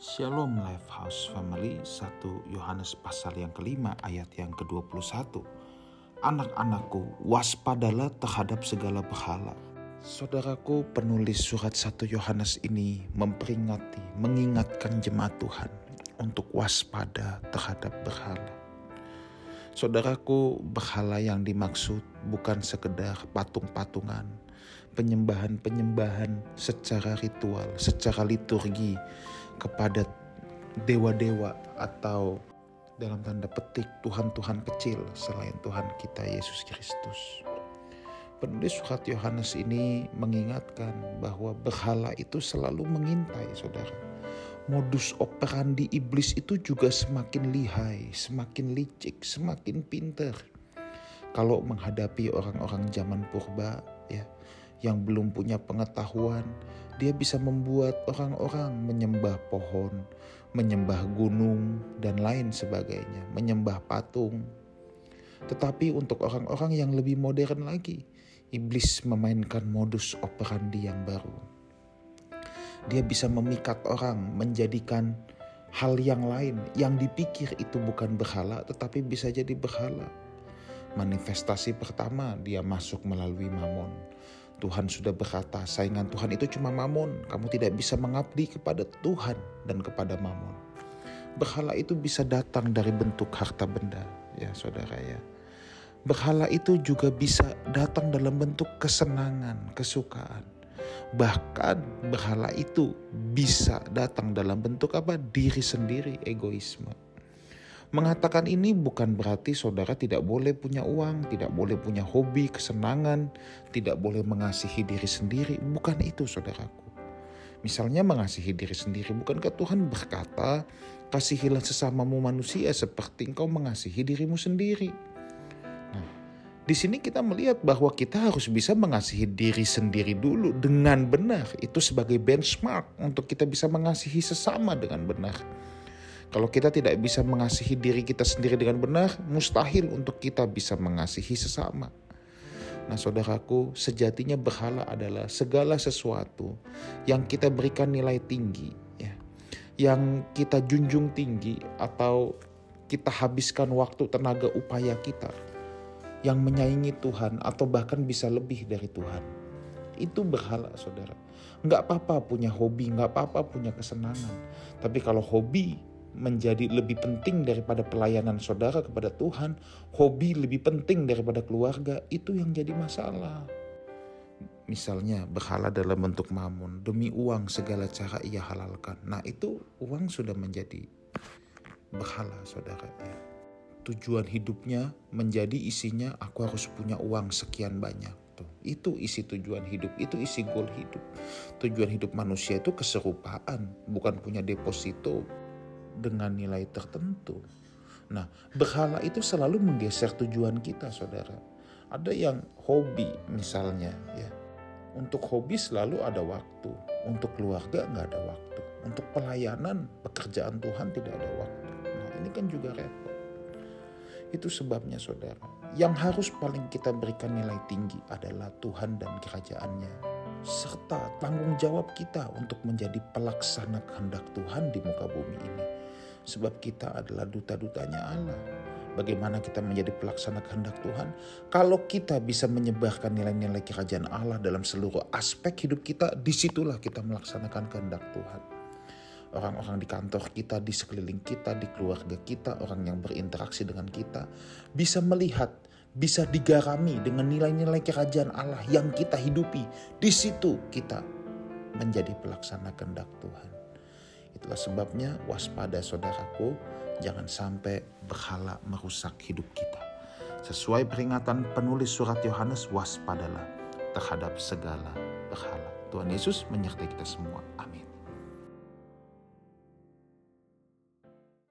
Shalom Lifehouse Family 1 Yohanes pasal yang kelima ayat yang ke-21 Anak-anakku waspadalah terhadap segala berhala. Saudaraku penulis surat 1 Yohanes ini memperingati, mengingatkan jemaat Tuhan untuk waspada terhadap berhala. Saudaraku, berhala yang dimaksud bukan sekedar patung-patungan, penyembahan-penyembahan secara ritual, secara liturgi kepada dewa-dewa atau dalam tanda petik Tuhan-Tuhan kecil selain Tuhan kita Yesus Kristus. Penulis surat Yohanes ini mengingatkan bahwa berhala itu selalu mengintai saudara. Modus operandi iblis itu juga semakin lihai, semakin licik, semakin pinter. Kalau menghadapi orang-orang zaman purba ya, yang belum punya pengetahuan, dia bisa membuat orang-orang menyembah pohon, menyembah gunung, dan lain sebagainya, menyembah patung. Tetapi untuk orang-orang yang lebih modern lagi, iblis memainkan modus operandi yang baru. Dia bisa memikat orang, menjadikan hal yang lain yang dipikir itu bukan berhala, tetapi bisa jadi berhala. Manifestasi pertama, dia masuk melalui mamon Tuhan sudah berkata, saingan Tuhan itu cuma mamon. Kamu tidak bisa mengabdi kepada Tuhan dan kepada mamon. Berhala itu bisa datang dari bentuk harta benda, ya saudara ya. Berhala itu juga bisa datang dalam bentuk kesenangan, kesukaan. Bahkan berhala itu bisa datang dalam bentuk apa? Diri sendiri, egoisme. Mengatakan ini bukan berarti saudara tidak boleh punya uang, tidak boleh punya hobi, kesenangan, tidak boleh mengasihi diri sendiri. Bukan itu saudaraku. Misalnya mengasihi diri sendiri, bukankah Tuhan berkata, kasihilah sesamamu manusia seperti engkau mengasihi dirimu sendiri. Nah, di sini kita melihat bahwa kita harus bisa mengasihi diri sendiri dulu dengan benar. Itu sebagai benchmark untuk kita bisa mengasihi sesama dengan benar. Kalau kita tidak bisa mengasihi diri kita sendiri dengan benar, mustahil untuk kita bisa mengasihi sesama. Nah, saudaraku, sejatinya berhala adalah segala sesuatu yang kita berikan nilai tinggi, ya, yang kita junjung tinggi, atau kita habiskan waktu, tenaga, upaya kita yang menyaingi Tuhan, atau bahkan bisa lebih dari Tuhan. Itu berhala, saudara. Nggak apa-apa punya hobi, nggak apa-apa punya kesenangan. Tapi kalau hobi menjadi lebih penting daripada pelayanan saudara kepada Tuhan, hobi lebih penting daripada keluarga, itu yang jadi masalah. Misalnya berhala dalam bentuk mamun, demi uang segala cara ia halalkan. Nah itu uang sudah menjadi berhala saudara ya. Tujuan hidupnya menjadi isinya aku harus punya uang sekian banyak. Tuh, itu isi tujuan hidup, itu isi goal hidup. Tujuan hidup manusia itu keserupaan, bukan punya deposito, dengan nilai tertentu. Nah, berhala itu selalu menggeser tujuan kita, saudara. Ada yang hobi misalnya, ya. Untuk hobi selalu ada waktu, untuk keluarga nggak ada waktu, untuk pelayanan pekerjaan Tuhan tidak ada waktu. Nah, ini kan juga repot. Itu sebabnya, saudara. Yang harus paling kita berikan nilai tinggi adalah Tuhan dan kerajaannya, serta tanggung jawab kita untuk menjadi pelaksana kehendak Tuhan di muka bumi ini sebab kita adalah duta-dutanya Allah. Bagaimana kita menjadi pelaksana kehendak Tuhan? Kalau kita bisa menyebarkan nilai-nilai kerajaan Allah dalam seluruh aspek hidup kita, di situlah kita melaksanakan kehendak Tuhan. Orang-orang di kantor kita, di sekeliling kita, di keluarga kita, orang yang berinteraksi dengan kita, bisa melihat, bisa digarami dengan nilai-nilai kerajaan Allah yang kita hidupi. Di situ kita menjadi pelaksana kehendak Tuhan. Itulah sebabnya waspada saudaraku, jangan sampai berhala merusak hidup kita. Sesuai peringatan penulis surat Yohanes, waspadalah terhadap segala berhala. Tuhan Yesus menyertai kita semua. Amin.